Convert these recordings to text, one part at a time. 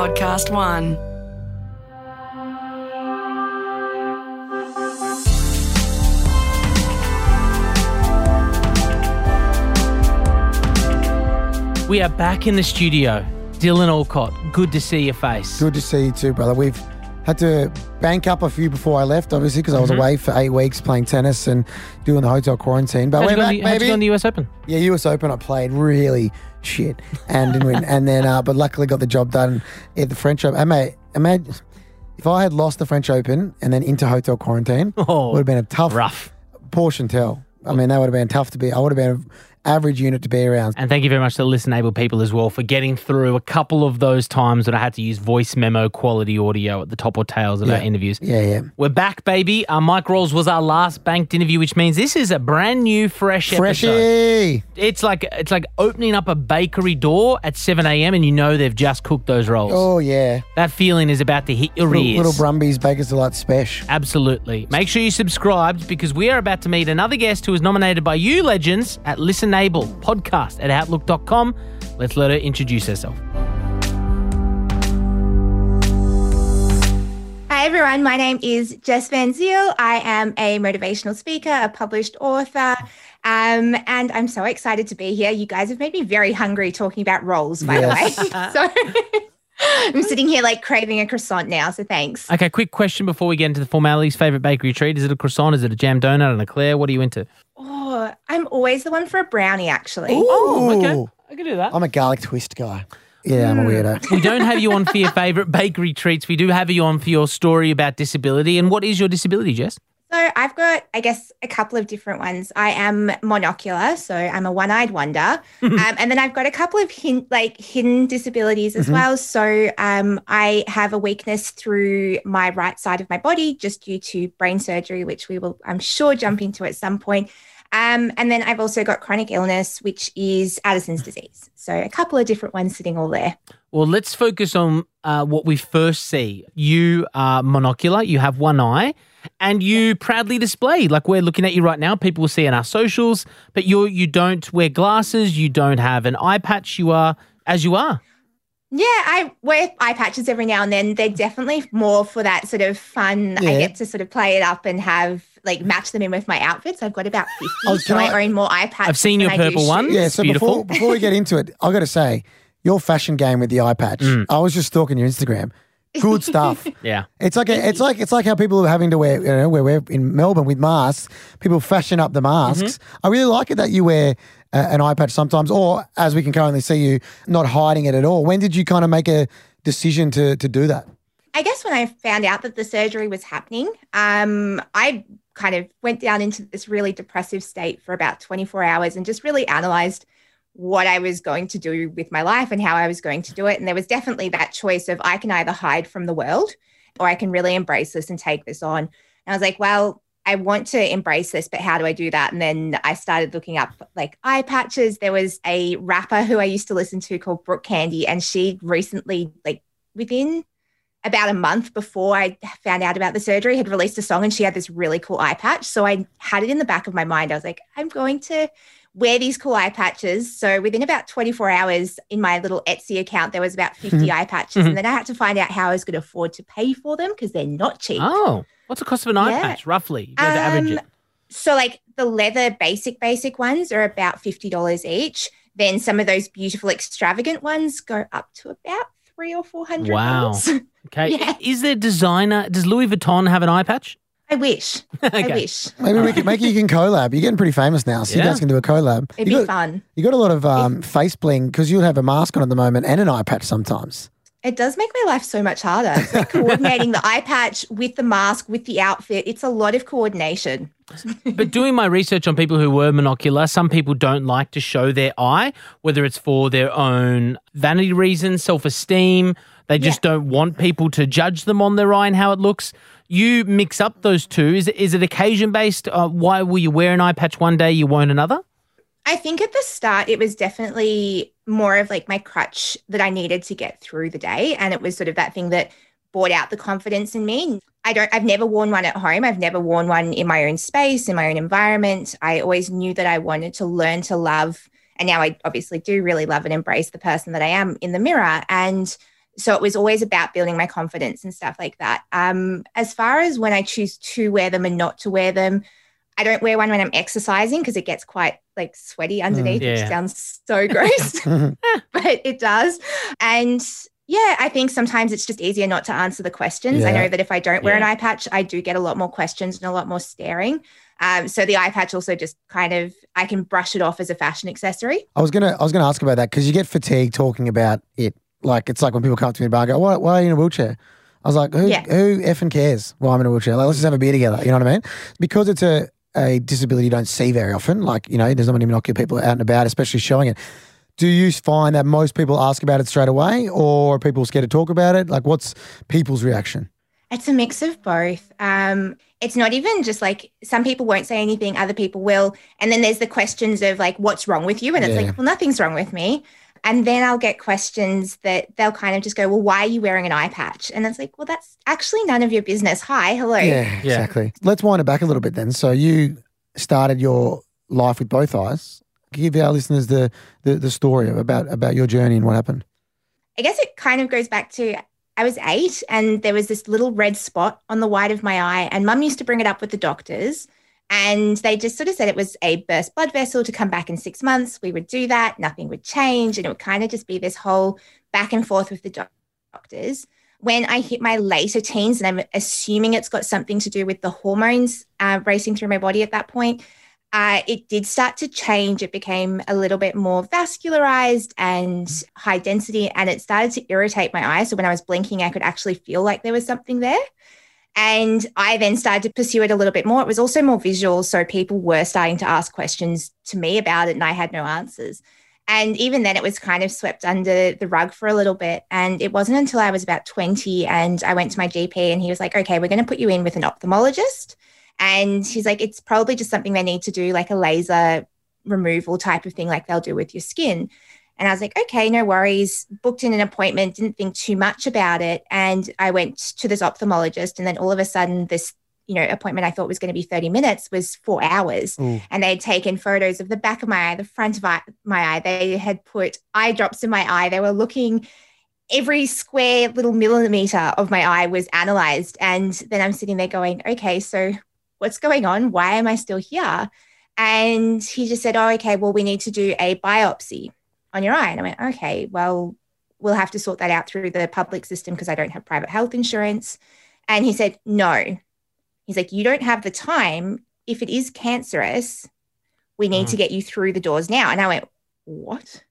Podcast One. We are back in the studio. Dylan Alcott, good to see your face. Good to see you too, brother. We've had to bank up a few before I left, obviously, because I was away for eight weeks playing tennis and doing the hotel quarantine. But How'd we're on back, the, baby. on the US Open? Yeah, US Open. I played really shit and didn't win. And then, uh, but luckily got the job done at the French Open. And mate, imagine if I had lost the French Open and then into hotel quarantine, Oh, would have been a tough rough. portion tell. I mean, that would have been tough to be. I would have been an average unit to be around. And thank you very much to ListenABLE people as well for getting through a couple of those times that I had to use voice memo quality audio at the top or tails of our interviews. Yeah, yeah. We're back, baby. Uh, Mike Rolls was our last banked interview, which means this is a brand new, fresh episode. Freshie. It's like it's like opening up a bakery door at 7 a.m. and you know they've just cooked those rolls. Oh, yeah. That feeling is about to hit your Little, ears. little Brumbies Baker's Delight Special. Absolutely. Make sure you subscribe because we are about to meet another guest who was nominated by you legends at Listenable podcast at outlook.com. Let's let her introduce herself. Hi, everyone. My name is Jess Van Zeil. I am a motivational speaker, a published author, um, and I'm so excited to be here. You guys have made me very hungry talking about rolls, by Yes. the way. so I'm sitting here like craving a croissant now. So thanks. Okay, quick question before we get into the formalities. Favorite bakery treat? Is it a croissant? Is it a jam donut? An eclair? What are you into? Oh, I'm always the one for a brownie, actually. Oh, okay. I can do that. I'm a garlic twist guy. Yeah, I'm a hmm. weirdo. we don't have you on for your favorite bakery treats. We do have you on for your story about disability. And what is your disability, Jess? So I've got, I guess, a couple of different ones. I am monocular, so I'm a one-eyed wonder, um, and then I've got a couple of hin- like hidden disabilities as well. So um, I have a weakness through my right side of my body, just due to brain surgery, which we will, I'm sure, jump into at some point. Um, and then I've also got chronic illness, which is Addison's disease. So a couple of different ones sitting all there. Well, let's focus on uh, what we first see. You are monocular, you have one eye, and you proudly display, like we're looking at you right now, people will see in our socials, but you you don't wear glasses, you don't have an eye patch, you are as you are. Yeah, I wear eye patches every now and then. They're definitely more for that sort of fun. I get to sort of play it up and have like match them in with my outfits. I've got about 50, Oh, so can I, I- own more eye patches. I've seen your purple one. Yeah, so beautiful. before before we get into it, I've got to say, your fashion game with the eye patch. Mm. I was just stalking your Instagram. Good stuff. Yeah. It's like a, it's like it's like how people are having to wear you know where we're in Melbourne with masks. People fashion up the masks. Mm-hmm. I really like it that you wear uh, an eye patch sometimes, or as we can currently see you not hiding it at all. When did you kind of make a decision to to do that? I guess when I found out that the surgery was happening, um, I kind of went down into this really depressive state for about 24 hours and just really analyzed what I was going to do with my life and how I was going to do it. And there was definitely that choice of I can either hide from the world or I can really embrace this and take this on. And I was like, well, I want to embrace this, but how do I do that? And then I started looking up like eye patches. There was a rapper who I used to listen to called Brooke Candy, and she recently, like within about a month before I found out about the surgery, had released a song and she had this really cool eye patch. So I had it in the back of my mind. I was like, I'm going to wear these cool eye patches. So within about 24 hours in my little Etsy account, there was about 50 eye patches. And then I had to find out how I was going to afford to pay for them because they're not cheap. Oh, what's the cost of an eye Yeah. patch, roughly? If you had average Um. So like the leather basic basic ones are about $50 each. Then some of those beautiful extravagant ones go up to about three or four hundred Wow. Okay. yeah. Is there designer, does Louis Vuitton have an eye patch? I wish. I wish. Maybe we can maybe you can collab. You're getting pretty famous now, so you guys can do a collab. It'd you be got, fun. You got a lot of um, face bling because you'll have a mask on at the moment and an eye patch sometimes. It does make my life so much harder. It's like coordinating the eye patch with the mask, with the outfit. It's a lot of coordination. But doing my research on people who were monocular, some people don't like to show their eye, whether it's for their own vanity reasons, self esteem. They just don't want people to judge them on their eye and how it looks. You mix up those two. Is it, is it occasion based? Uh, why will you wear an eye patch one day, you won't another? I think at the start, it was definitely more of like my crutch that I needed to get through the day. And it was sort of that thing that brought out the confidence in me. I don't, I've never worn one at home. I've never worn one in my own space, in my own environment. I always knew that I wanted to learn to love. And now I obviously do really love and embrace the person that I am in the mirror. And so it was always about building my confidence and stuff like that. Um, as far as when I choose to wear them and not to wear them, I don't wear one when I'm exercising because it gets quite like sweaty underneath, Yeah. which sounds so gross, but it does. And yeah, I think sometimes it's just easier not to answer the questions. I know that if I don't wear an eye patch, I do get a lot more questions and a lot more staring. Um, so the eye patch also just kind of I can brush it off as a fashion accessory. I was gonna I was gonna ask about that because you get fatigued talking about it. Like it's like when people come up to me in the bar and go, why, why are you in a wheelchair? I was like, who Yeah. who effing cares why I'm in a wheelchair? Like, let's just have a beer together. You know what I mean? Because it's a a disability you don't see very often. Like you know, there's not many monocular people out and about, especially showing it. Do you find that most people ask about it straight away, or are people scared to talk about it? Like, what's people's reaction? It's a mix of both. Um, it's not even just like some people won't say anything, other people will. And then there's the questions of like, what's wrong with you? And it's Yeah. like, well, nothing's wrong with me. And then I'll get questions that they'll kind of just go, well, why are you wearing an eye patch? And it's like, well, that's actually none of your business. Hi, hello. Yeah, exactly. Let's wind it back a little bit then. So you started your life with both eyes. Give our listeners the the, the story about about your journey and what happened. I guess it kind of goes back to I was eight and there was this little red spot on the white of my eye, and mum used to bring it up with the doctors. And they just sort of said it was a burst blood vessel to come back in six months. We would do that, nothing would change. And it would kind of just be this whole back and forth with the doc- doctors. When I hit my later teens, and I'm assuming it's got something to do with the hormones uh, racing through my body at that point, uh, it did start to change. It became a little bit more vascularized and high density, and it started to irritate my eyes. So when I was blinking, I could actually feel like there was something there. And I then started to pursue it a little bit more. It was also more visual. So people were starting to ask questions to me about it, and I had no answers. And even then, it was kind of swept under the rug for a little bit. And it wasn't until I was about 20 and I went to my GP, and he was like, okay, we're going to put you in with an ophthalmologist. And he's like, it's probably just something they need to do, like a laser removal type of thing, like they'll do with your skin. And I was like, okay, no worries. Booked in an appointment, didn't think too much about it. And I went to this ophthalmologist. And then all of a sudden, this you know, appointment I thought was going to be 30 minutes was four hours. Ooh. And they had taken photos of the back of my eye, the front of my eye. They had put eye drops in my eye. They were looking, every square little millimeter of my eye was analyzed. And then I'm sitting there going, okay, so what's going on? Why am I still here? And he just said, oh, okay, well, we need to do a biopsy on your eye. And I went, okay, well, we'll have to sort that out through the public system because I don't have private health insurance. And he said, no. He's like, you don't have the time. If it is cancerous, we need to mm. get you through the doors now. And I went, what?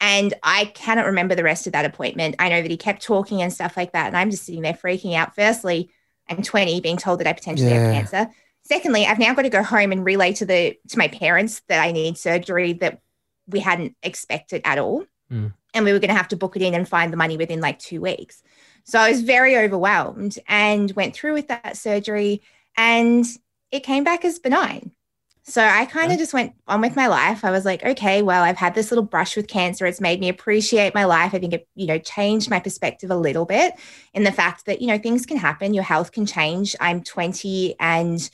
And I cannot remember the rest of that appointment. I know that he kept talking and stuff like that. And I'm just sitting there freaking out. Firstly, I'm 20, being told that I potentially Yeah. have cancer. Secondly, I've now got to go home and relay to the to my parents that I need surgery that we hadn't expected at all. Mm. And we were going to have to book it in and find the money within like two weeks. So I was very overwhelmed and went through with that surgery and it came back as benign. So I kind of just went on with my life. I was like, okay, well, I've had this little brush with cancer. It's made me appreciate my life. I think it, you know, changed my perspective a little bit in the fact that, you know, things can happen, your health can change. I'm 20 and,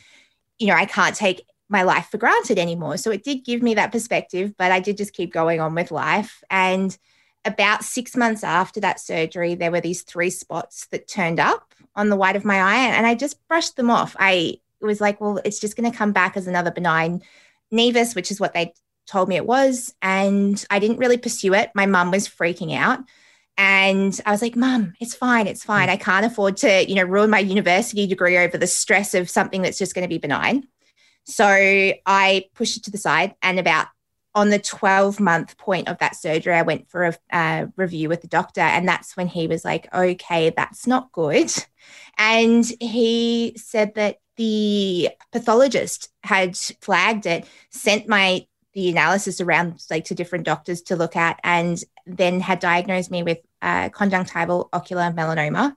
you know, I can't take my life for granted anymore. So it did give me that perspective, but I did just keep going on with life. And about six months after that surgery, there were these three spots that turned up on the white of my eye, and I just brushed them off. I was like, well, it's just going to come back as another benign nevus, which is what they told me it was. And I didn't really pursue it. My mum was freaking out. And I was like, Mum, it's fine. It's fine. Mm. I can't afford to, you know, ruin my university degree over the stress of something that's just going to be benign. So I pushed it to the side. And about on the 12 month point of that surgery, I went for a uh, review with the doctor. And that's when he was like, okay, that's not good. And he said that the pathologist had flagged it, sent my the analysis around like to different doctors to look at, and then had diagnosed me with uh, conjunctival ocular melanoma,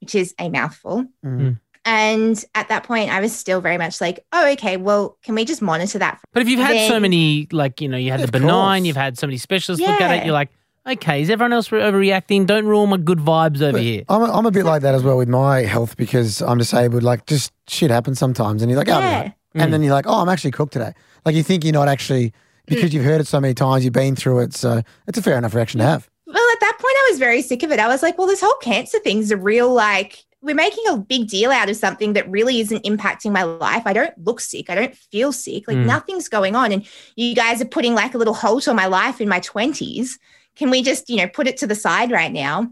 which is a mouthful. Mm. And at that point, I was still very much like, oh, okay, well, can we just monitor that? But if you've had so many, like, you know, you had the benign, course. you've had so many specialists look at it, you're like, okay, is everyone else overreacting? Don't ruin my good vibes over But here. I'm a, I'm a bit like that as well with my health because I'm disabled. Like, just shit happens sometimes, and you're like, oh, Yeah. right. and then you're like, oh, I'm actually cooked today. Like, you think you're not actually mm. because you've heard it so many times, you've been through it. So it's a fair enough reaction to have. Well, at that point, I was very sick of it. I was like, well, this whole cancer thing's a real like we're making a big deal out of something that really isn't impacting my life. I don't look sick. I don't feel sick. Like Mm. nothing's going on. And you guys are putting like a little halt on my life in my 20s. Can we just, you know, put it to the side right now?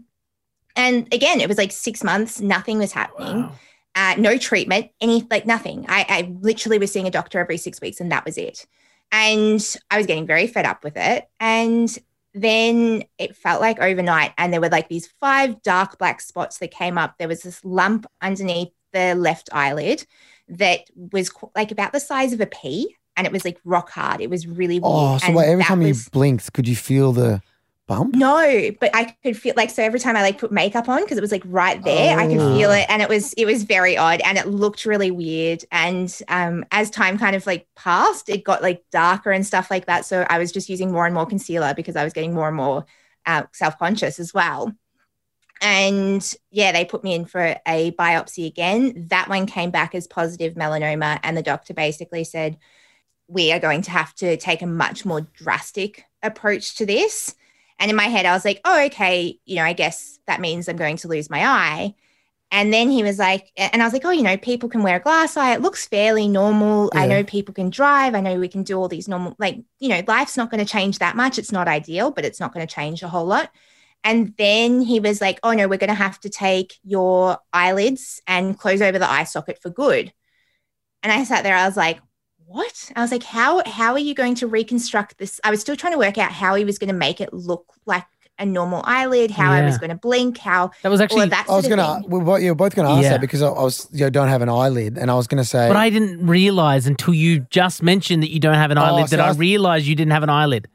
And again, it was like six months, nothing was happening. Wow. Uh, no treatment, any like nothing. I, I literally was seeing a doctor every six weeks and that was it. And I was getting very fed up with it. And then it felt like overnight, and there were like these five dark black spots that came up. There was this lump underneath the left eyelid that was like about the size of a pea, and it was like rock hard. It was really weird. Oh, so and every time was- you blinked, could you feel the bump? no, but I could feel like so every time I like put makeup on because it was like right there, I could feel Oh. it, and it was it was very odd, and it looked really weird. And um, as time kind of like passed, it got like darker and stuff like that. So I was just using more and more concealer because I was getting more and more uh, self conscious as well. And yeah, they put me in for a biopsy again. That one came back as positive melanoma, and the doctor basically said we are going to have to take a much more drastic approach to this. And in my head, I was like, oh, okay, you know, I guess that means I'm going to lose my eye. And then he was like, and I was like, oh, you know, people can wear a glass eye. It looks fairly normal. I know people can drive. I know we can do all these normal, like, you know, life's not going to change that much. It's not ideal, but it's not going to change a whole lot. And then he was like, oh, no, we're going to have to take your eyelids and close over the eye socket for good. And I sat there, I was like, what? I was like, how how are you going to reconstruct this? I was still trying to work out how he was going to make it look like a normal eyelid, how I was going to blink, how That was actually of that. I was gonna. thing. We were, you were both gonna ask Yeah. that because I, I was. You know, don't have an eyelid, and I was gonna say. But I didn't realize until you just mentioned that you don't have an Oh, eyelid so that I I realized you didn't have an eyelid.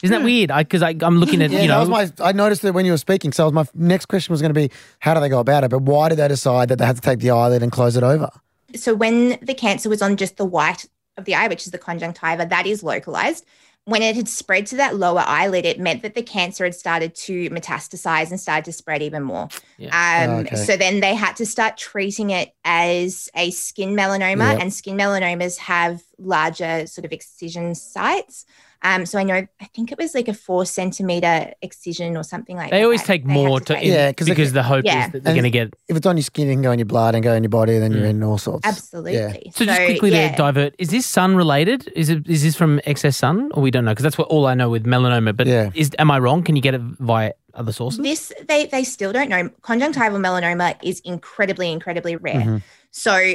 Isn't that weird? Because I, I'm looking at yeah, you know. that was my. I noticed it when you were speaking. So my next question was going to be, how do they go about it? But why did they decide that they had to take the eyelid and close it over? so when the cancer was on just the white of the eye, which is the conjunctiva, that is localized. When it had spread to that lower eyelid, it meant that the cancer had started to metastasize and started to spread even more. Um, Oh, okay. So then they had to start treating it as a skin melanoma, Yep. and skin melanomas have larger sort of excision sites. Um, so I know, I think it was like a four centimeter excision or something like that. they always take they more to, take. Yeah, 'cause they- because the hope Yeah. is that they're And- going to get. If it's on your skin, it can go in your blood and go in your body, then you're Mm. in all sorts. Absolutely. So just quickly yeah. to divert, is this sun related? Is it is this from excess sun, or we don't know? Because that's what all I know with melanoma. But Yeah. is am I wrong? Can you get it via other sources? This they they still don't know. Conjunctival melanoma is incredibly incredibly rare. Mhm. So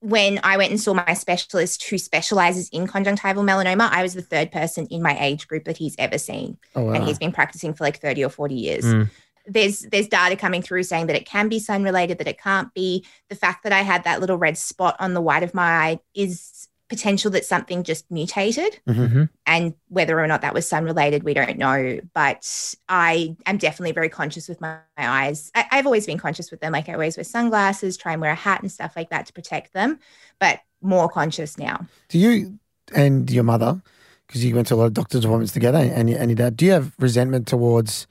when I went and saw my specialist who specializes in conjunctival melanoma, I was the third person in my age group that he's ever seen, Oh wow. and he's been practicing for like thirty or forty years. Mm. There's there's data coming through saying that it can be sun related, that it can't be. The fact that I had that little red spot on the white of my eye is potential that something just mutated. Mhm. and whether or not that was sun related we don't know. But i am definitely very conscious with my, my eyes. I, i've always been conscious with them. Like i always wear sunglasses try and wear a hat and stuff like that to protect them. But more conscious now. Do you and your mother, because you went to a lot of doctor's appointments together, and your, and your dad, do you have resentment towards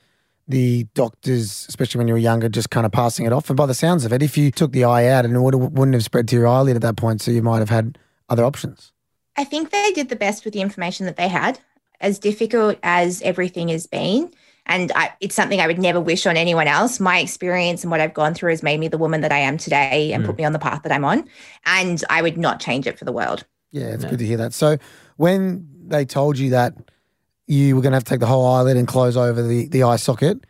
the doctors, especially when you were younger, just kind of passing it off? And by the sounds of it, if you took the eye out, and it would, wouldn't have spread to your eyelid at that point, so you might have had other options. i think they did the best with the information that they had as difficult as everything has been and I, it's something I would never wish on anyone else. My experience and what I've gone through has made me the woman that I am today and Mm. put me on the path that I'm on. And I would not change it for the world. Yeah, it's Yeah. good to hear that. So when they told you that you were going to have to take the whole eyelid and close over the, the eye socket,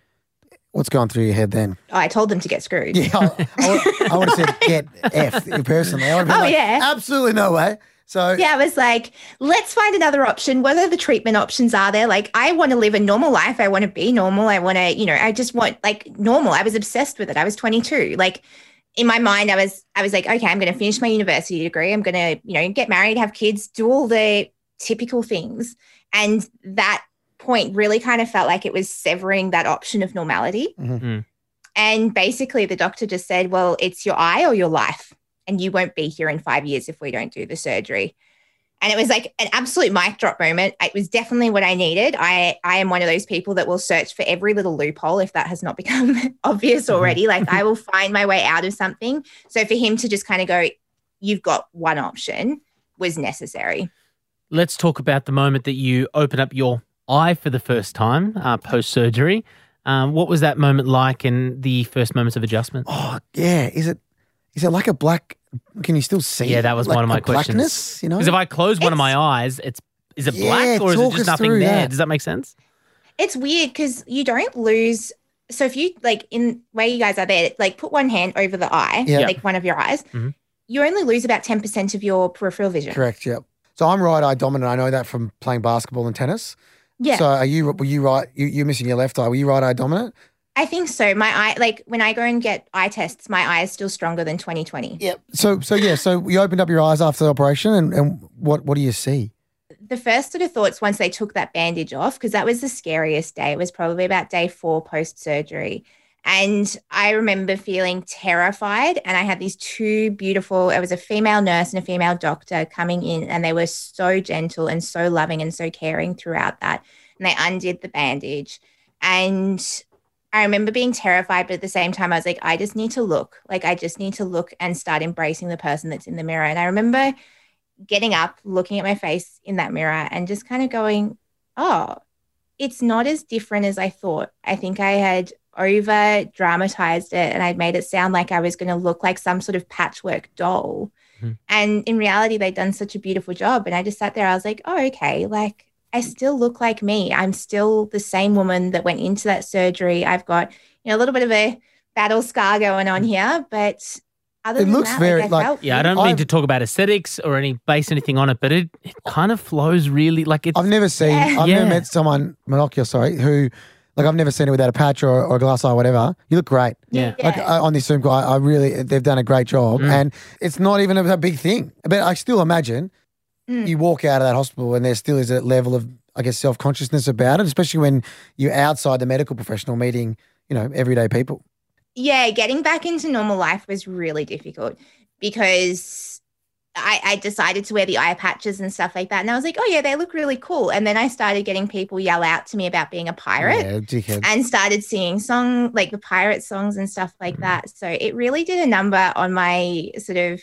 what's going through your head then? Oh, I told them to get screwed. Yeah, I, I I would have said get F personally. I would have Oh, like, yeah. absolutely no way. So Yeah, I was like, let's find another option. What are the treatment options are there? Like, I want to live a normal life. I want to be normal. I want to, you know, I just want like normal. I was obsessed with it. I was 22. Like in my mind, I was, I was like, okay, I'm going to finish my university degree. I'm going to, you know, get married, have kids, do all the typical things. And that point really kind of felt like it was severing that option of normality. Mhm. Mm. And basically, the doctor just said, well, it's your eye or your life. And you won't be here in five years if we don't do the surgery. And it was like an absolute mic drop moment. It was definitely what I needed. I, I am one of those people that will search for every little loophole if that has not become obvious already. Like I will find my way out of something. So for him to just kind of go, you've got one option was necessary. Let's talk about the moment that you open up your eye for the first time uh, post surgery. Um, what was that moment like in the first moments of adjustment? Oh yeah, is it is it like a black? Can you still see? Yeah, that was like one of my questions. Blackness, you know. Because if I close one of my eyes, it's is it Yeah, black or is it just nothing there? that. Does that make sense? It's weird because you don't lose. So if you like in where you guys are there, like put one hand over the eye, Yeah. like one of your eyes, Mhm. you only lose about ten percent of your peripheral vision. Correct. Yep. So I'm right eye dominant. I know that from playing basketball and tennis. Yeah, So are you? Were you right? You, you're missing your left eye. Were you right eye dominant? I think so. My eye, like when I go and get eye tests, my eye is still stronger than 2020. Yep. So so yeah. So you opened up your eyes after the operation, and, and what what do you see? The first sort of thoughts once they took that bandage off, because that was the scariest day. It was probably about day four post surgery. And I remember feeling terrified. And I had these two beautiful, it was a female nurse and a female doctor coming in, and they were so gentle and so loving and so caring throughout that. And they undid the bandage. And I remember being terrified, but at the same time, I was like, I just need to look. Like, I just need to look and start embracing the person that's in the mirror. And I remember getting up, looking at my face in that mirror, and just kind of going, oh, it's not as different as I thought. I think I had over dramatized it and I'd made it sound like I was going to look like some sort of patchwork doll. Mhm. And in reality, they'd done such a beautiful job. And I just sat there, I was like, oh, okay. Like, I still look like me. I'm still the same woman that went into that surgery. I've got, you know, a little bit of a battle scar going on here, but other It than looks that, very, I like- Yeah, I don't mean I've- to talk about aesthetics or any base anything on it, but it, it kind of flows really like it's I've never seen. Yeah. I've Yeah. never met someone monocular. Sorry, who like I've never seen it without a patch or, or a glass eye, whatever. You look great. yeah. Like uh, on this Zoom call, I, I really they've done a great job, Mm. and it's not even a, a big thing. But I still imagine Mm. you walk out of that hospital and there still is a level of I guess self consciousness about it, especially when you're outside the medical professional meeting, you know, everyday people. yeah, getting back into normal life was really difficult because I, I decided to wear the eye patches and stuff like that. And I was like, oh, yeah, they look really cool. And then I started getting people yell out to me about being a pirate Yeah, and started singing song like the pirate songs and stuff like Mhm. that. So it really did a number on my sort of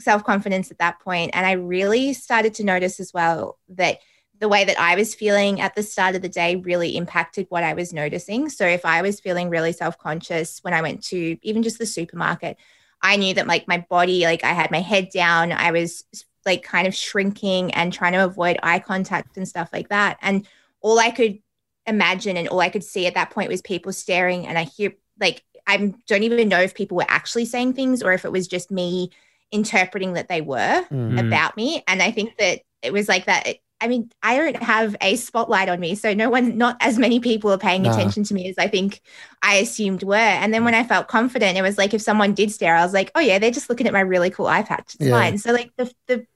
self confidence at that point. And I really started to notice as well that the way that I was feeling at the start of the day really impacted what I was noticing. So if I was feeling really self conscious when I went to even just the supermarket, I knew that like my body, like I had my head down, I was like kind of shrinking and trying to avoid eye contact and stuff like that. And all I could imagine and all I could see at that point was people staring. And I hear like I don't even know if people were actually saying things or if it was just me interpreting that they were Mm. Mm. about me. And I think that it was like that. I mean, I don't have a spotlight on me. So no one, not as many people are paying Nah. attention to me as I think I assumed were. And then when I felt confident, it was like if someone did stare, I was like, oh yeah, they're just looking at my really cool eye patch. It's Yeah. fine. So like the, the,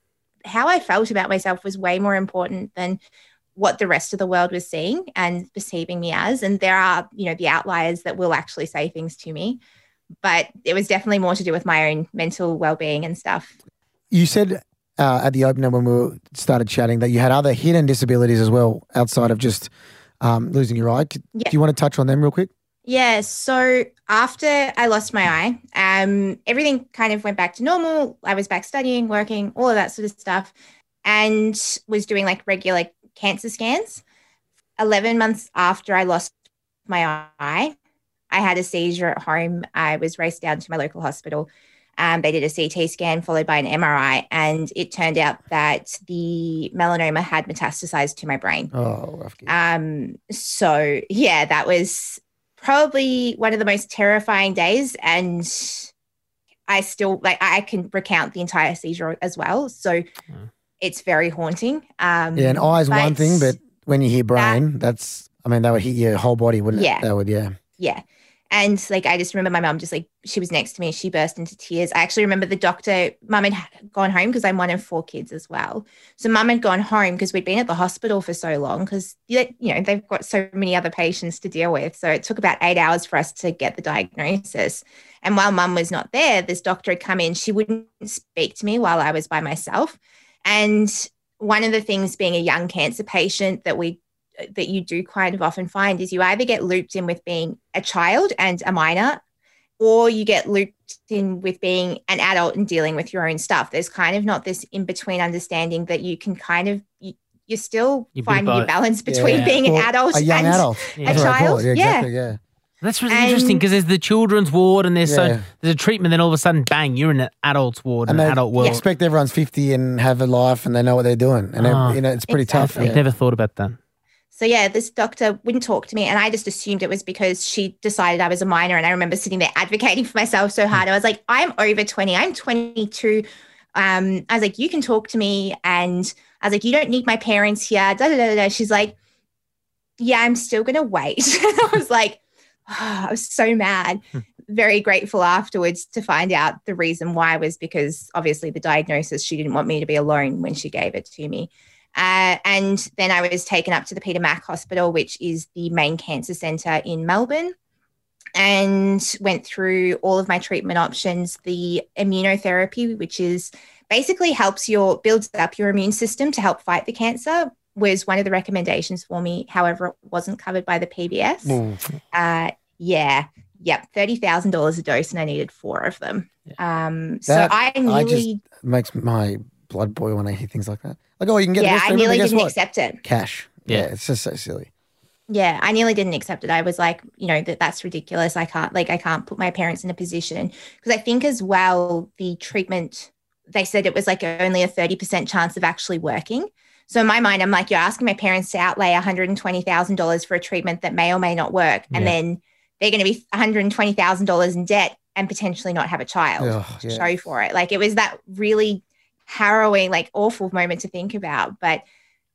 how I felt about myself was way more important than what the rest of the world was seeing and perceiving me as. And there are, you know, the outliers that will actually say things to me. But it was definitely more to do with my own mental well being and stuff. You said uh, at the opener when we were- started chatting that you had other hidden disabilities as well outside of just um, losing your eye. Could- Yeah. Do you want to touch on them real quick? Yeah, so after I lost my eye, um, everything kind of went back to normal. I was back studying, working, all of that sort of stuff, and was doing like regular cancer scans. 11 months after I lost my eye, I had a seizure at home. I was raced down to my local hospital. Um, they did a CT scan followed by an MRI, and it turned out that the melanoma had metastasized to my brain. Oh, rough. Um, so yeah, that was probably one of the most terrifying days. And I still like I can recount the entire seizure as well. So Mm. it's very haunting. Um yeah, and eye's one thing, but when you hear brain, that's I mean that would hit your whole body, wouldn't Yeah. it? That would, yeah. yeah. And like I just remember my mum just like she was next to me, she burst into tears. I actually remember the doctor, mum had gone home because I'm one of four kids as well. So mum had gone home because we'd been at the hospital for so long because you know they've got so many other patients to deal with. So it took about eight hours for us to get the diagnosis. And while mum was not there, this doctor had come in. She wouldn't speak to me while I was by myself. And one of the things being a young cancer patient that we that you do kind of often find is you either get looped in with being a child and a minor or you get looped in with being an adult and dealing with your own stuff there's kind of not this in between understanding that you can kind of you, you're still You finding your balance between Yeah. being an adult a young and adult. Yeah. That's what I call child. it. Yeah, Yeah. exactly. Yeah. That's really And- interesting because there's the children's ward and there's Yeah. so there's a treatment, then all of a sudden, bang, you're in an adult's ward, And an adult world. expect everyone's 50 and have a life and they know what they're doing. And, Ah. you know, it's pretty Exactly. tough. I've Yeah. never thought about that. So yeah, this doctor wouldn't talk to me, and I just assumed it was because she decided I was a minor. And I remember sitting there advocating for myself so hard. I was like, "I'm over twenty. I'm 22." Um, I was like, "You can talk to me," and I was like, "You don't need my parents here." Da da da da. She's like, "Yeah, I'm still gonna wait." I was like, I was so mad. Hmm. Very grateful afterwards to find out the reason why was because obviously the diagnosis she didn't want me to be alone when she gave it to me. Uh, and then I was taken up to the Peter Mac Hospital, which is the main cancer centre in Melbourne, and went through all of my treatment options. The immunotherapy, which is basically helps your builds up your immune system to help fight the cancer, was one of the recommendations for me. However, it wasn't covered by the PBS. Uh, yeah, yep, thirty thousand dollars a dose, and I needed four of them. Um, so That- I I nearly, just- makes my blood boil when I hear things like that. Like, oh, you can get yeah, this I nearly didn't what? accept it. Cash. Yeah. Yeah. It's just so silly. yeah i nearly didn't accept it i was like you know that that's ridiculous i can't like i can't put my parents in a position because i think as well the treatment they said it was like only a 30% chance of actually working so in my mind i'm like you're asking my parents to outlay $120000 for a treatment that may or may not work and then they're going to be $120000 in debt and potentially not have a child Oh, yeah. show for it. Like it was that really harrowing, like awful moment to think about. But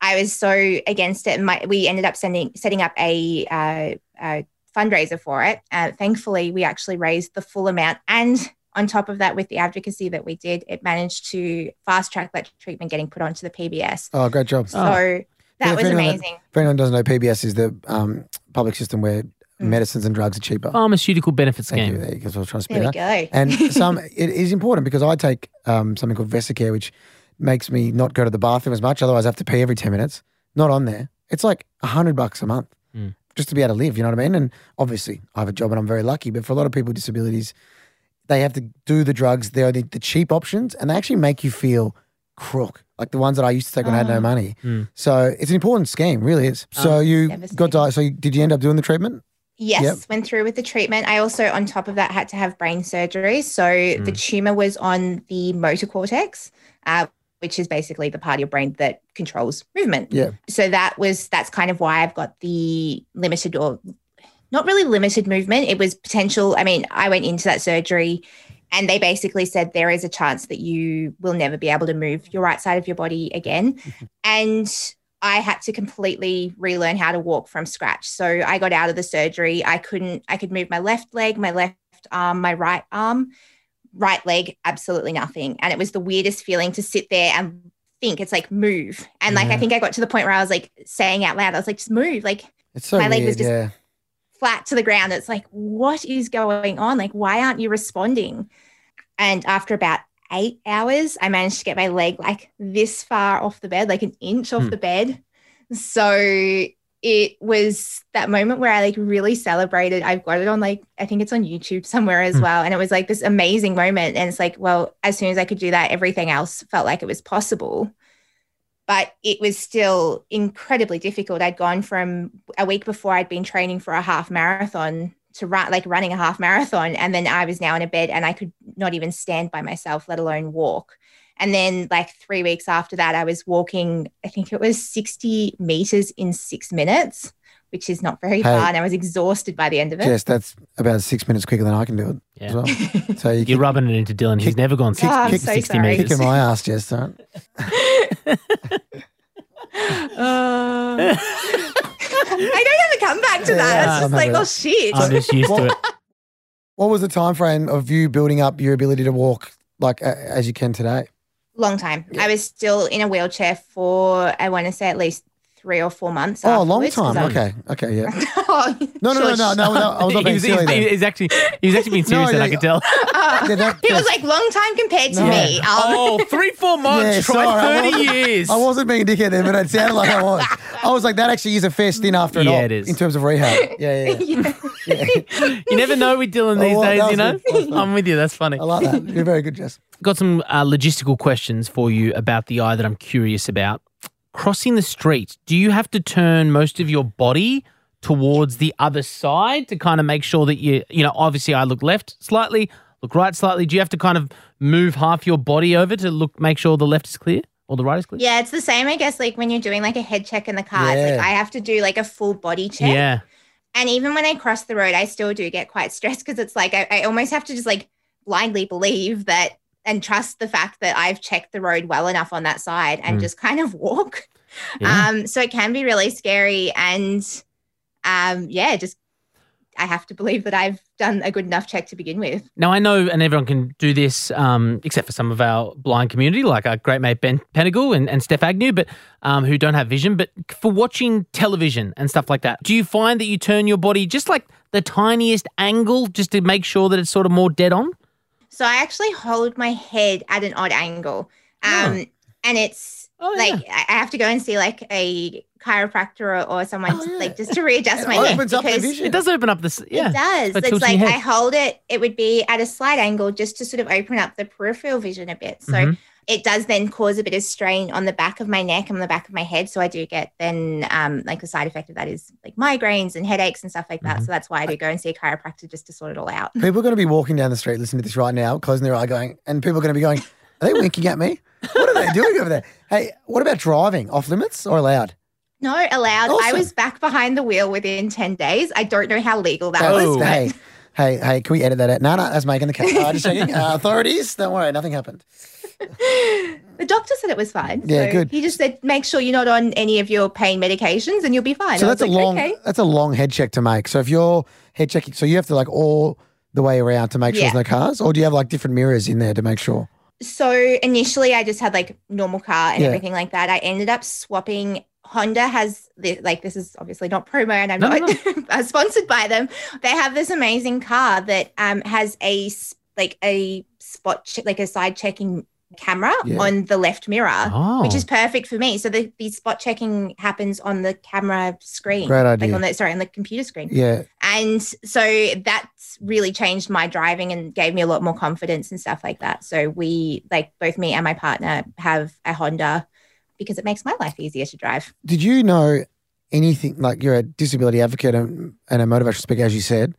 I was so against it. My, we ended up sending setting up a, uh, a fundraiser for it. Uh, thankfully, we actually raised the full amount. And on top of that, with the advocacy that we did, it managed to fast track that treatment getting put onto the PBS. Oh, great job. So Oh. that Yeah, was anyone that- amazing. For anyone who doesn't know, PBS is the um, public system where. Medicines and drugs are cheaper. Pharmaceutical benefits Thank scheme. you. There you go. That's what I was trying to there we speak out. go. And some, it is important because I take um, something called Vesicare, which makes me not go to the bathroom as much. Otherwise, I have to pee every 10 minutes. Not on there. It's like a hundred bucks a month Mm. just to be able to live. You know what I mean? And obviously, I have a job and I'm very lucky. But for a lot of people with disabilities, they have to do the drugs. They're the, the cheap options and they actually make you feel crook, like the ones that I used to take when I had no Oh. money. Mm. So it's an important scheme, really is. So Oh, you got devastating. di- So you, did you end up doing the treatment? Yes, Yep. went through with the treatment. I also, on top of that, had to have brain surgery. So the Mm. tumor was on the motor cortex, uh, which is basically the part of your brain that controls movement. Yeah. So that was that's kind of why I've got the limited or not really limited movement. It was potential. I mean, I went into that surgery and they basically said there is a chance that you will never be able to move your right side of your body again. and I had to completely relearn how to walk from scratch. So I got out of the surgery. I couldn't, I could move my left leg, my left arm, my right arm, right leg, absolutely nothing. And it was the weirdest feeling to sit there and think it's like move. And like, Yeah. I think I got to the point where I was like saying out loud, I was like, just move, like It's so My leg was just- yeah. flat to the ground. It's like, what is going on? Like, why aren't you responding? And after about eight hours, I managed to get my leg like this far off the bed, like an inch off Hmm. the bed. So it was that moment where I like really celebrated. I've got it on like, I think it's on YouTube somewhere as Hmm. well. And it was like this amazing moment. And it's like, well, as soon as I could do that, everything else felt like it was possible. But it was still incredibly difficult. I'd gone from a week before I'd been training for a half marathon to run like running a half marathon and then I was now in a bed and I could not even stand by myself let alone walk. And then like 3 weeks after that I was walking I think it was 60 meters in 6 minutes, which is not very Hey. far and I was exhausted by the end of it. Yes, that's about six minutes quicker than I can do it Yeah. as well. So you You're keep rubbing it into Dylan. He's never gone kick- 60, Oh, I'm kick- so 60 sorry. meters. kicking my ass, Jess. Aren't? Uh, I don't have a comeback to that. Yeah, it's just like, oh shit. I'm just used to it. What was the time frame of you building up your ability to walk like a as you can today? Long time. Yeah. I was still in a wheelchair for I want to say at least three or four months. Oh, a long time. I'm- Okay. Okay. Yeah. oh, No, no, no, no, no, no. I was not being was, he, silly. was, then. he was actually he was actually being No, serious, I yeah, could tell. Oh, Yeah, that- he was like long time compared to No. me. Um, Oh, three, four months. Yeah, try sorry, 30 wasn't- years. I wasn't being a dickhead there, but it sounded like I was. I was like, that actually is a fair stint after an Yeah, op it is. in terms of rehab. Yeah, yeah. yeah. yeah. yeah. you never know with Dylan Oh, these well, days, that you know? was good. I'm with you. That's funny. I like that. You're very good, Jess. Got some uh, logistical questions for you about the eye that I'm curious about. crossing the street, do you have to turn most of your body towards the other side to kind of make sure that you, you know, obviously I look left slightly, look right slightly. Do you have to kind of move half your body over to look, make sure the left is clear or the right is? Yeah, it's the same, I guess, like when you're doing like a head check in the car. It's Yeah. like I have to do like a full body check. Yeah. And even when I cross the road, I still do get quite stressed because it's like I, I almost have to just like blindly believe that and trust the fact that I've checked the road well enough on that side and Mm. just kind of walk. Yeah. Um, so it can be really scary. And um, yeah, just I have to believe that I've done a good enough check to begin with. Now I know, and everyone can do this, um, except for some of our blind community, like our great mate Ben Pettingill and, and Steph Agnew, but um, who don't have vision. But for watching television and stuff like that, do you find that you turn your body just like the tiniest angle, just to make sure that it's sort of more dead on? So I actually hold my head at an odd angle. Um, and it's Oh, like I I have to go and see like a chiropractor or, or someone Oh, yeah. like just to readjust my It neck opens up the because vision. It does open up this. Yeah. it does. by It's like I hold it, it would be at a slight angle just to sort of open up the peripheral vision a bit. So Mhm. it does then cause a bit of strain on the back of my neck and the back of my head. So I do get then um like the side effect of that is like migraines and headaches and stuff like that. Mhm. So that's why I do go and see a chiropractor just to sort it all out. People are going to be walking down the street listening to this right now, closing their eye, going, and people are going to be going, "Are they winking at me? What are they doing over there?" Hey, what about driving? Off limits or allowed? No, allowed. I was back behind the wheel within 10 days. I don't know how legal that Oh. was. but- hey, hey, hey! Can we edit that out? No, no, that's making the cut. Uh, just checking. Uh, authorities, don't worry, nothing happened. the doctor said it was fine. Yeah, so good. He just said, make sure you're not on any of your pain medications and you'll be fine. So I that's a like, long, okay. that's a long head check to make. So if you're head checking, so you have to like all the way around to make sure Yeah. there's no cars, or do you have like different mirrors in there to make sure? So initially, I just had like normal car and Yeah. everything like that. I ended up swapping. Honda has the, like this is obviously not promo and I'm No, no, not uh, sponsored by them. They have this amazing car that um has a like a spot che- like a side checking camera Yeah. on the left mirror. Oh. which is perfect for me. So the, the spot checking happens on the camera screen. Great Like idea. on the sorry, on the computer screen. Yeah, And so that's really changed my driving and gave me a lot more confidence and stuff like that. So we like both me and my partner have a Honda because it makes my life easier to drive. Did you know anything? Like you're a disability advocate and, and a motivational speaker, as you said.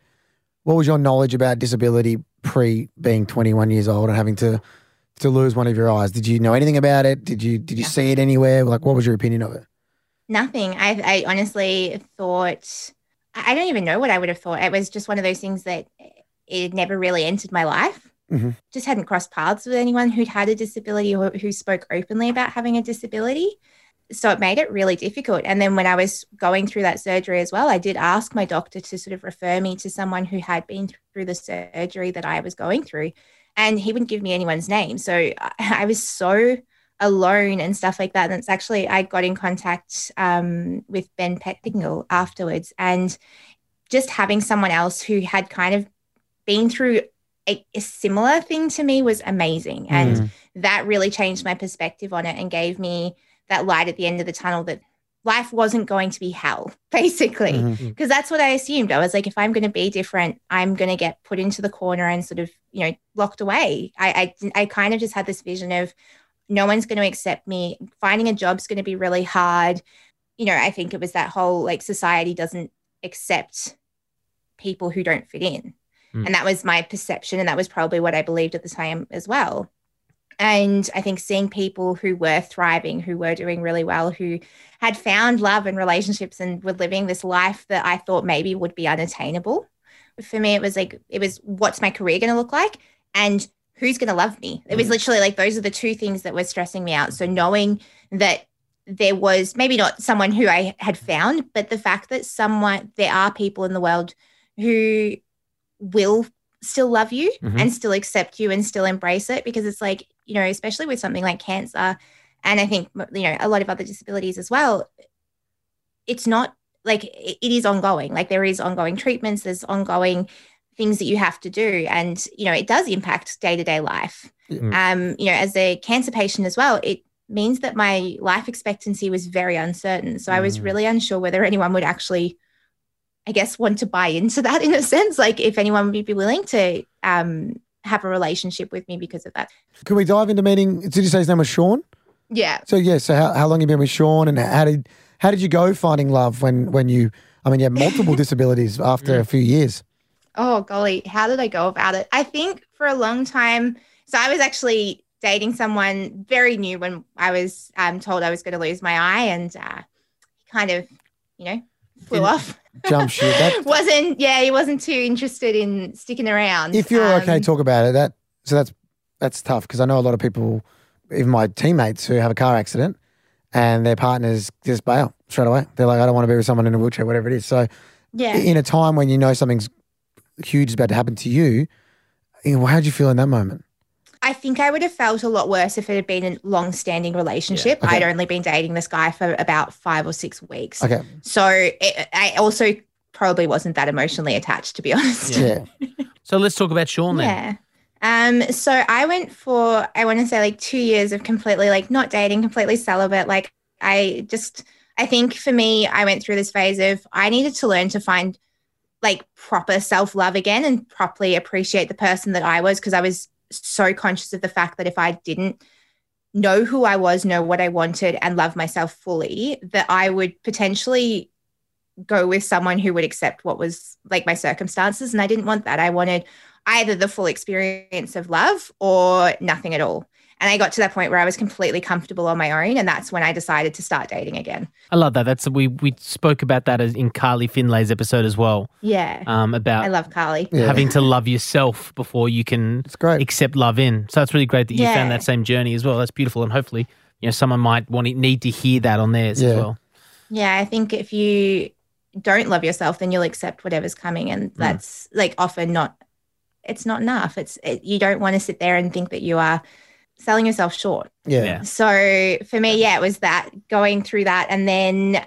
What was your knowledge about disability pre being 21 years old and having to to lose one of your eyes? Did you know anything about it? Did you did you Yeah. see it anywhere? Like, what was your opinion of it? Nothing. I, I honestly thought, I don't even know what I would have thought. It was just one of those things that it never really entered my life. Mhm. Just hadn't crossed paths with anyone who'd had a disability or who spoke openly about having a disability. So it made it really difficult. And then when I was going through that surgery as well, I did ask my doctor to sort of refer me to someone who had been through the surgery that I was going through. And he wouldn't give me anyone's name. So I was so alone and stuff like that. And it's actually, I got in contact um, with Ben Pettingill afterwards and just having someone else who had kind of been through a, a similar thing to me was amazing. And Mm. that really changed my perspective on it and gave me that light at the end of the tunnel that life wasn't going to be hell, basically because that's what I assumed. I was like, if I'm going to be different, I'm going to get put into the corner and sort of, you know, locked away. I, I, I kind of just had this vision of no one's going to accept me. Finding a job's going to be really hard. You know, I think it was that whole like society doesn't accept people who don't fit in. Mm. And that was my perception. And that was probably what I believed at the time as well. And I think seeing people who were thriving, who were doing really well, who had found love and relationships and were living this life that I thought maybe would be unattainable. For me, it was like, it was what's my career going to look like and who's going to love me? It was Mm. literally like those are the two things that were stressing me out. So knowing that there was maybe not someone who I had found, but the fact that someone, there are people in the world who will still love you Mhm. and still accept you and still embrace it because it's like, you know, especially with something like cancer, and I think, you know, a lot of other disabilities as well, it's not like it is ongoing. Like there is ongoing treatments, there's ongoing things that you have to do. And, you know, it does impact day to day life. Mm. Um, you know, as a cancer patient as well, it means that my life expectancy was very uncertain. So I was Mm. really unsure whether anyone would actually, I guess, want to buy into that in a sense. Like if anyone would be willing to um, have a relationship with me because of that. Can we dive into meeting? Did you say his name was Sean? Yeah. So yeah, so how, how long you been with Sean, and how did how did you go finding love when when you? I mean, you had multiple disabilities after a few years. Oh, golly, how did I go about it? I think for a long time, so I was actually dating someone very new when I was um, told I was going to lose my eye, and uh, kind of, you know, flew Didn't- off. Jump ship. That, wasn't yeah, he wasn't too interested in sticking around. if you're okay, Um, talk about it. That so that's that's tough because I know a lot of people, even my teammates who have a car accident, and their partners just bail straight away. They're like, I don't want to be with someone in a wheelchair, whatever it is. So yeah. in a time when you know something's huge is about to happen to you, you know, how did you feel in that moment? I think I would have felt a lot worse if it had been a long-standing relationship. Okay. I'd only been dating this guy for about five or six weeks, Okay, so it, I also probably wasn't that emotionally attached, to be honest. yeah, So let's talk about Sean then. Yeah. Um, so I went for I want to say like two years of completely like not dating, completely celibate. Like I just I think for me, I went through this phase of I needed to learn to find like proper self-love again and properly appreciate the person that I was because I was so conscious of the fact that if I didn't know who I was, know what I wanted, and love myself fully, that I would potentially go with someone who would accept what was like my circumstances. And I didn't want that. I wanted either the full experience of love or nothing at all. And I got to that point where I was completely comfortable on my own. And that's when I decided to start dating again. I love that. That's we we spoke about that as in Carly Findlay's episode as well. Yeah. Um, about I love Carly. yeah. having to love yourself before you can it's great. accept love in. So it's really great that you Yeah. found that same journey as well. That's beautiful, and hopefully, you know, someone might want to, need to hear that on theirs Yeah. as well. Yeah. I think if you don't love yourself, then you'll accept whatever's coming. And that's like often not, it's not enough. It's, it, you don't want to sit there and think that you are selling yourself short. Yeah, Yeah. So for me, yeah, it was that going through that. And then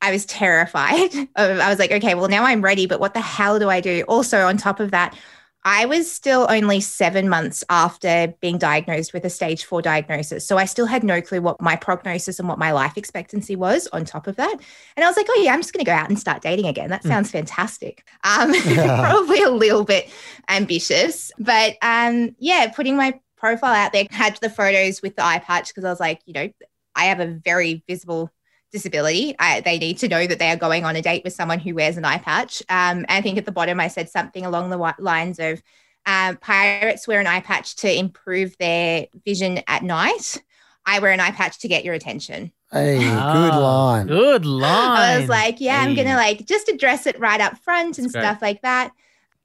I was terrified. I was like, okay, well, now I'm ready, but what the hell do I do? Also, on top of that, I was still only seven months after being diagnosed with a stage four diagnosis. So I still had no clue what my prognosis and what my life expectancy was on top of that. And I was like, oh, yeah, I'm just going to go out and start dating again. That sounds fantastic. Um, probably a little bit ambitious, but um, yeah, putting my profile out there, had the photos with the eye patch because I was like, you know, I have a very visible disability. I, they need to know that they are going on a date with someone who wears an eye patch. Um, I think at the bottom I said something along the lines of um, pirates wear an eye patch to improve their vision at night. I wear an eye patch to get your attention. hey, good Ah, line. Good line. I was like, yeah, I'm gonna like just address it right up front and That's great. stuff like that.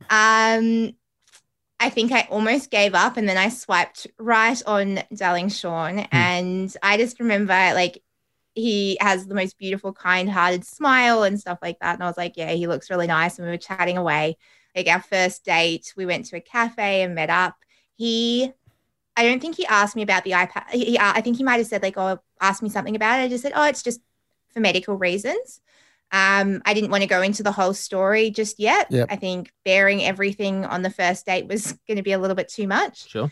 Um, I think I almost gave up, and then I swiped right on Darling Sean, Hmm. and I just remember like he has the most beautiful, kind-hearted smile and stuff like that, and I was like, yeah, he looks really nice, and we were chatting away. Like our first date, we went to a cafe and met up. He I don't think he asked me about the iPad. He, he- I think he might have said like, "Oh, ask me something about it." I just said, "Oh, it's just for medical reasons." Um, I didn't want to go into the whole story just yet. Yep. I think bearing everything on the first date was going to be a little bit too much. sure.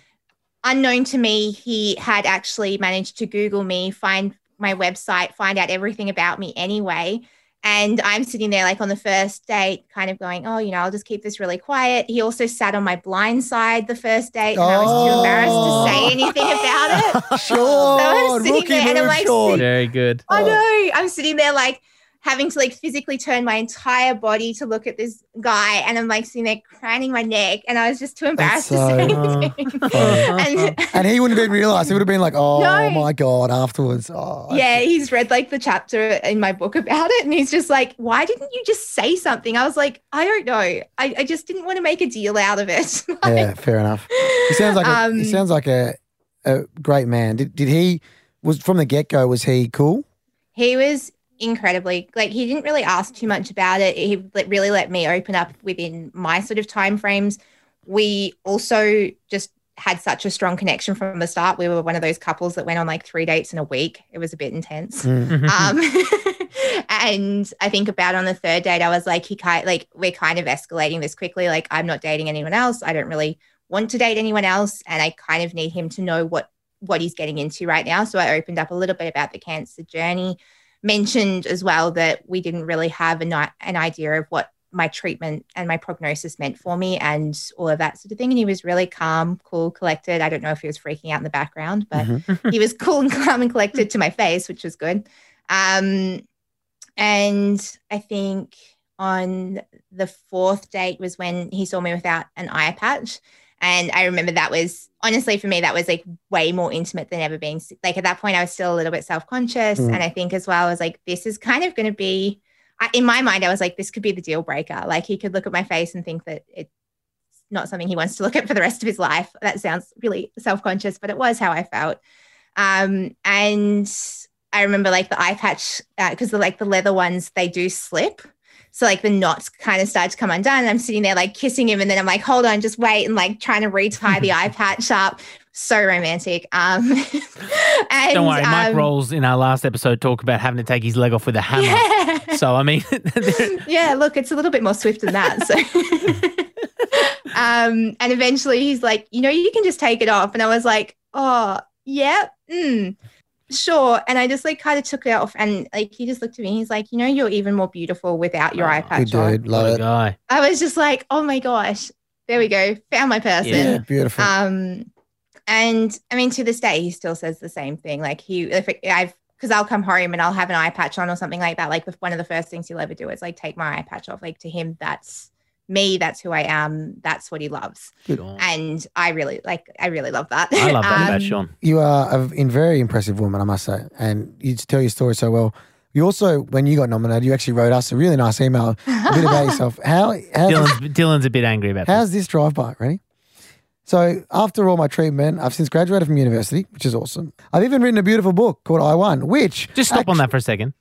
Unknown to me, he had actually managed to Google me, find my website, find out everything about me anyway. And I'm sitting there like on the first date, kind of going, oh, you know, I'll just keep this really quiet. He also sat on my blind side the first date, and I was too embarrassed Oh. to say anything about it. Sean, sitting rookie there and I'm move, like, Sean. Very good. I know. I'm sitting there like having to like physically turn my entire body to look at this guy, and I'm like sitting there craning my neck, and I was just too embarrassed so to say funny. anything. And And he wouldn't have even realised. He would have been like, "Oh No. my god!" Afterwards, oh, I yeah, he's read like the chapter in my book about it, and he's just like, "Why didn't you just say something?" I was like, "I don't know. I, I just didn't want to make a deal out of it." Like, yeah, fair enough. He sounds like a, um, he sounds like a, a great man. Did did he was from the get go? Was he cool? he was incredibly like he didn't really ask too much about it. He really let me open up within my sort of time frames we also just had such a strong connection from the start. We were one of those couples that went on like three dates in a week. It was a bit intense. Mm. um and i think about on the third date i was like he kind like we're kind of escalating this quickly. Like i'm not dating anyone else. I don't really want to date anyone else. And i kind of need him to know what what he's getting into right now. So i opened up a little bit about the cancer journey mentioned as well that we didn't really have a, ni- an idea of what my treatment and my prognosis meant for me and all of that sort of thing. And he was really calm, cool, collected. I don't know if he was freaking out in the background, but he was cool and calm and collected to my face, which was good. Um, and I think on the fourth date was when he saw me without an eye patch. And I remember that was honestly for me, that was like way more intimate than ever being like at that point, I was still a little bit self conscious. Mm. And I think as well, I was like, this is kind of going to be, I, in my mind, I was like, this could be the deal breaker. Like he could look at my face and think that it's not something he wants to look at for the rest of his life. That sounds really self conscious, but it was how I felt. Um, and I remember like the eye patch because the like the leather ones they do slip. So like the knots kind of start to come undone. And I'm sitting there like kissing him, and then I'm like, hold on, just wait, and like trying to retie the eye patch up. So romantic. Um, and, Don't worry, Mike um, Rolls in our last episode talked about having to take his leg off with a hammer. Yeah. So I mean, yeah, look, it's a little bit more swift than that. So, um, and eventually he's like, you know, you can just take it off, and I was like, oh, yeah, mm, sure. And I just like kind of took it off, and like he just looked at me. And he's like, you know, you're even more beautiful without your Oh, eye Good patch on. dude. Love it. guy. I was just like, oh my gosh, there we go, found my person. Yeah, beautiful. Um, and I mean, to this day, he still says the same thing. Like he, if it, I've, because I'll come home and I'll have an eye patch on or something like that. Like the, one of the first things he'll ever do is like take my eye patch off. Like to him, that's me. That's who I am. That's what he loves. Good. And I really like. I really love that. I love that about Um, Sean. you are a very impressive woman, I must say, and you tell your story so well. You also, when you got nominated, you actually wrote us a really nice email, a bit about yourself. How how's, Dylan's, Dylan's a bit angry about this. how's this drive by? Ready? So after all my treatment, I've since graduated from university, which is awesome. I've even written a beautiful book called I Won, which Just stop on that for a second.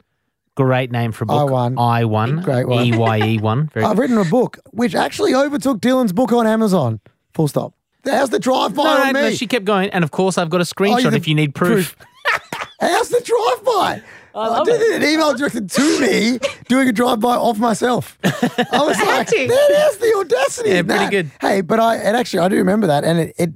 Great name for a book. I won. I won. Great one. E Y E one. I've written a book which actually overtook Dylan's book on Amazon. Full stop. How's the drive by No, on me? no, she kept going, and of course, I've got a Oh, screenshot you're the if you need proof. How's the drive by? I, love did an email directed to me doing a drive by of myself. I was like, to. there's the audacity. Yeah, pretty good. Hey, but I and actually I do remember that, and it, it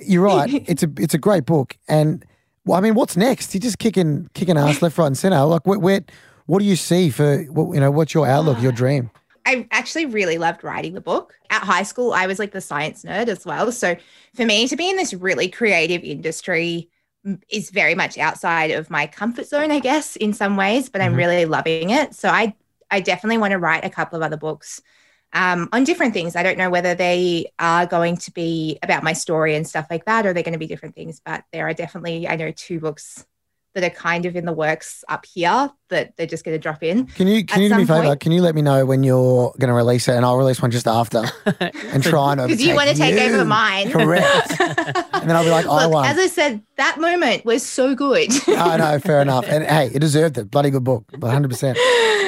you're right. It's a it's a great book, and well, I mean, what's next? You're just kicking kicking ass left, right, and center. Like, where, where what do you see for what you know? What's your outlook, your dream? I actually really loved writing the book. At high school, I was like the science nerd as well. So for me to be in this really creative industry is very much outside of my comfort zone, I guess, in some ways, but I'm Mhm. really loving it. So I I definitely want to write a couple of other books um, on different things. I don't know whether they are going to be about my story and stuff like that, or they're going to be different things. But there are definitely, I know, two books that are kind of in the works up here that they're just going to drop in. Can you can you do me a favor? Can you let me know when you're going to release it, and I'll release one just after, and try and Because you want to overtake take over you. mine. Correct. and then I'll be like, I Look, won. as I said, that moment was so good. I know, fair enough. And hey, it deserved it. Bloody good book, 100%.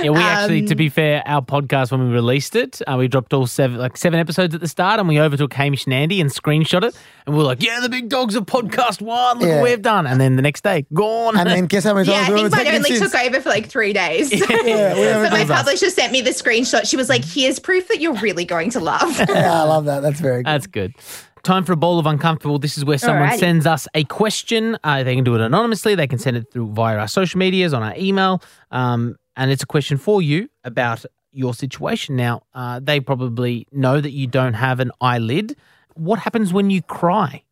Yeah, we actually, to Um, be fair, our podcast when we released it, uh, we dropped all seven, like seven episodes at the start, and we overtook Hamish and Andy and screenshot it, and we are like, "Yeah, the big dogs of podcast one. Look Yeah. what we've done." And then the next day, gone. And then guess how many yeah, times I we've think mine only since? took over for like three days. Yeah, we but my done that. publisher sent me the screenshot. She was like, here's proof that you're really going to love. Yeah, I love that. That's very good. That's good. Time for a bowl of uncomfortable. This is where someone Alrighty. sends us a question. Uh, they can do it anonymously. They can send it through via our social medias on our email, um, and it's a question for you about your situation. Now, uh, they probably know that you don't have an eyelid. What happens when you cry?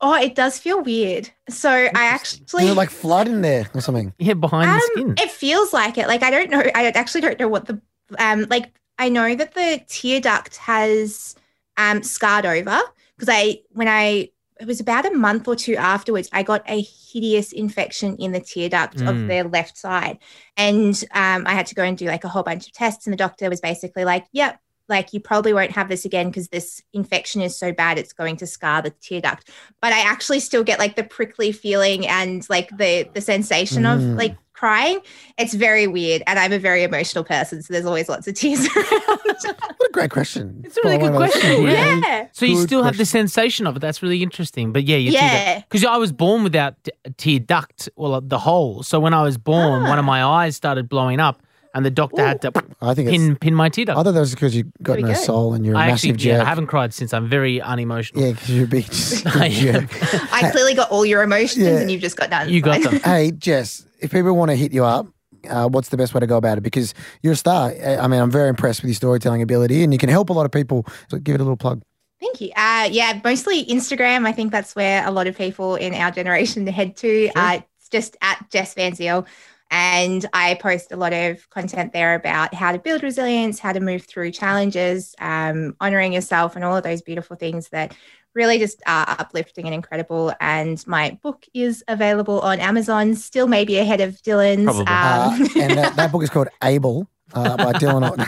Oh, it does feel weird. So I actually Is there like flood in there or something? Yeah, behind the Um, skin. It feels like it. Like I don't know. I actually don't know what the um like. I know that the tear duct has um scarred over because I when I it was about a month or two afterwards I got a hideous infection in the tear duct Mm. of the left side, and um I had to go and do like a whole bunch of tests, and the doctor was basically like, "Yep." Like you probably won't have this again because this infection is so bad it's going to scar the tear duct. But I actually still get like the prickly feeling and like the the sensation of Mm. like crying. It's very weird, and I'm a very emotional person, so there's always lots of tears around. What a great question. It's a really Probably good one of those question, really yeah, so you good still have the sensation of it. That's really interesting. But yeah, yeah. Because I was born without t- a tear duct, well, the hole. So when I was born, one of Ah. my eyes started blowing up, and the doctor had to I think pin pin my tear I duct. thought that was because you got There no we soul and you're a I actually, massive yeah, jerk. I haven't cried since. I'm very unemotional. Yeah, because you'd be just a I am. jerk. I clearly got all your emotions, Yeah. and you've just got none. You got them. Hey, Jess, if people want to hit you up, uh, what's the best way to go about it? Because you're a star. I I mean, I'm very impressed with your storytelling ability, and you can help a lot of people. So give it a little plug. Thank you. Uh, yeah, mostly Instagram. I think that's where a lot of people in our generation head to. Uh, it's just at Jess Van Zeil. And I post a lot of content there about how to build resilience, how to move through challenges, um, honoring yourself, and all of those beautiful things that really just are uplifting and incredible. And my book is available on Amazon, still maybe ahead of Dylan's. Probably. Uh, Um, and that, that book is called Able uh, by Dylan. Orton.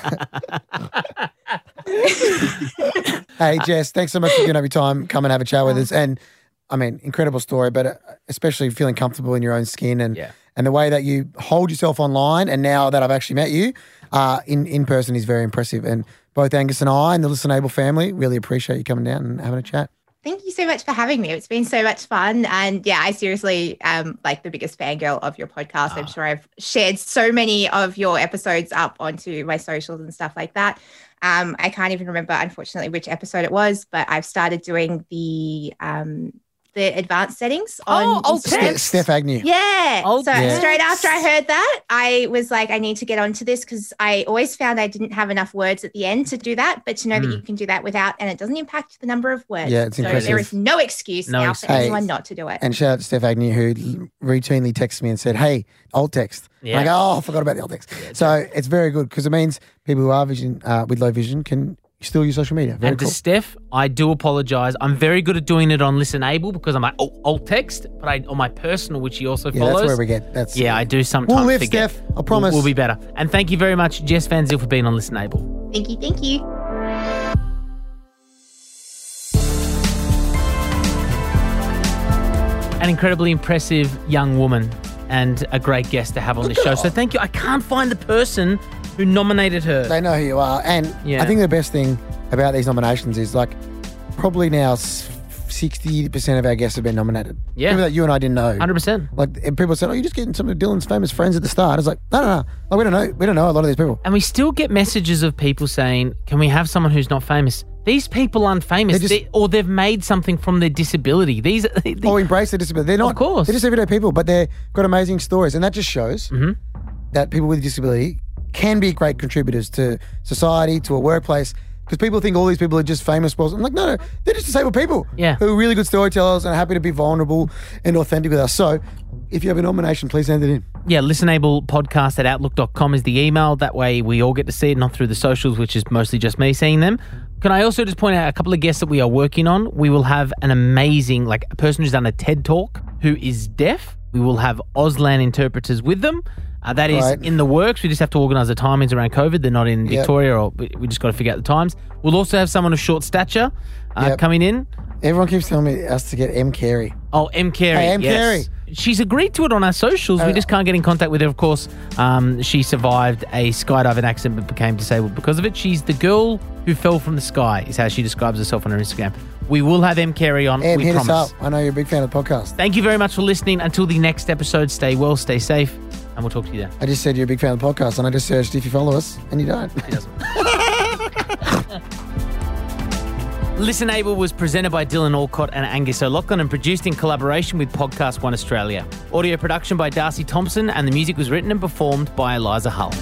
hey, Jess, thanks so much for giving up your time. Come and have a chat with us. And I mean, incredible story, but uh, especially feeling comfortable in your own skin and Yeah. and the way that you hold yourself online. And now that I've actually met you uh, in in person is very impressive. And both Angus and I and the Listenable family really appreciate you coming down and having a chat. Thank you so much for having me. It's been so much fun. And yeah, I seriously am like the biggest fangirl of your podcast. I'm sure I've shared so many of your episodes up onto my socials and stuff like that. Um, I can't even remember, unfortunately, which episode it was, but I've started doing the um, the advanced settings on Oh, oh, Instagram. Steph, Steph Agnew. Yeah. Oh, so yes. straight after I heard that, I was like, I need to get onto this because I always found I didn't have enough words at the end to do that. But to know Mm. that you can do that without, and it doesn't impact the number of words. Yeah, it's so impressive. there is no excuse No now excuse. for anyone Hey, not to do it. And shout out to Steph Agnew, who routinely texts me and said, Hey, alt text. And I Yeah. go, Oh, I forgot about the alt text. so it's very good because it means people who are vision uh, with low vision can still use social media. Very and cool. to Steph, I do apologize. I'm very good at doing it on Listen Able because I'm like alt, alt text, but I on my personal, which he also yeah, follows. that's where we get. That's yeah, I do sometimes. We'll live, forget. Steph. I We'll- promise. We'll, be better. And thank you very much, Jess Van Zeil, for being on Listen Able. Thank you. Thank you. An incredibly impressive young woman and a great guest to have on this show. So thank you. I can't find the person who nominated her. They know who you are. And Yeah. I think the best thing about these nominations is like probably now s- 60% of our guests have been nominated. Yeah. People that you and I didn't know. 100%. Like and people said, "Oh, you're just getting some of Dylan's famous friends at the start." It's like, no, no, no. Like, we don't know. We don't know a lot of these people. And we still get messages of people saying, "Can we have someone who's not famous?" These people aren't famous, They're just- They- or they've made something from their disability. These, they, Oh, embrace their disability. They're not. Of course. They're just everyday people, but they've got amazing stories, and that just shows Mhm. that people with disability can be great contributors to society, to a workplace. Because people think all these people are just famous. Well, I'm like, no, no, they're just disabled people. Yeah. Who are really good storytellers and are happy to be vulnerable and authentic with us. So, if you have a nomination, please send it in. yeah, listenable podcast at outlook.com is the email. That way we all get to see it, not through the socials, which is mostly just me seeing them. Can I also just point out a couple of guests that we are working on? We will have an amazing, like a person who's done a TED talk who is deaf. We will have Auslan interpreters with them. Uh, that is Right. in the works. We just have to organise the timings around COVID. They're not in Yep. Victoria, or we we just got to figure out the times. We'll also have someone of short stature uh, Yep. coming in. Everyone keeps telling me us to get Em Carey. Oh, Em Carey. Hey, M. yes. Carey. She's agreed to it on our socials. we Uh, just can't get in contact with her. Of course, um, she survived a skydiving accident but became disabled because of it. She's the girl who fell from the sky, is how she describes herself on her Instagram. We will have Em Carey on. Em, we hit promise. us up. I know you're a big fan of the podcast. Thank you very much for listening. Until the next episode, stay well, stay safe, and we'll talk to you then. I just said you're a big fan of the podcast, and I just searched if you follow us, and you don't. She doesn't. Listen Able was presented by Dylan Alcott and Angus O'Loughlin and produced in collaboration with Podcast One Australia. Audio production by Darcy Thompson, and the music was written and performed by Eliza Hull.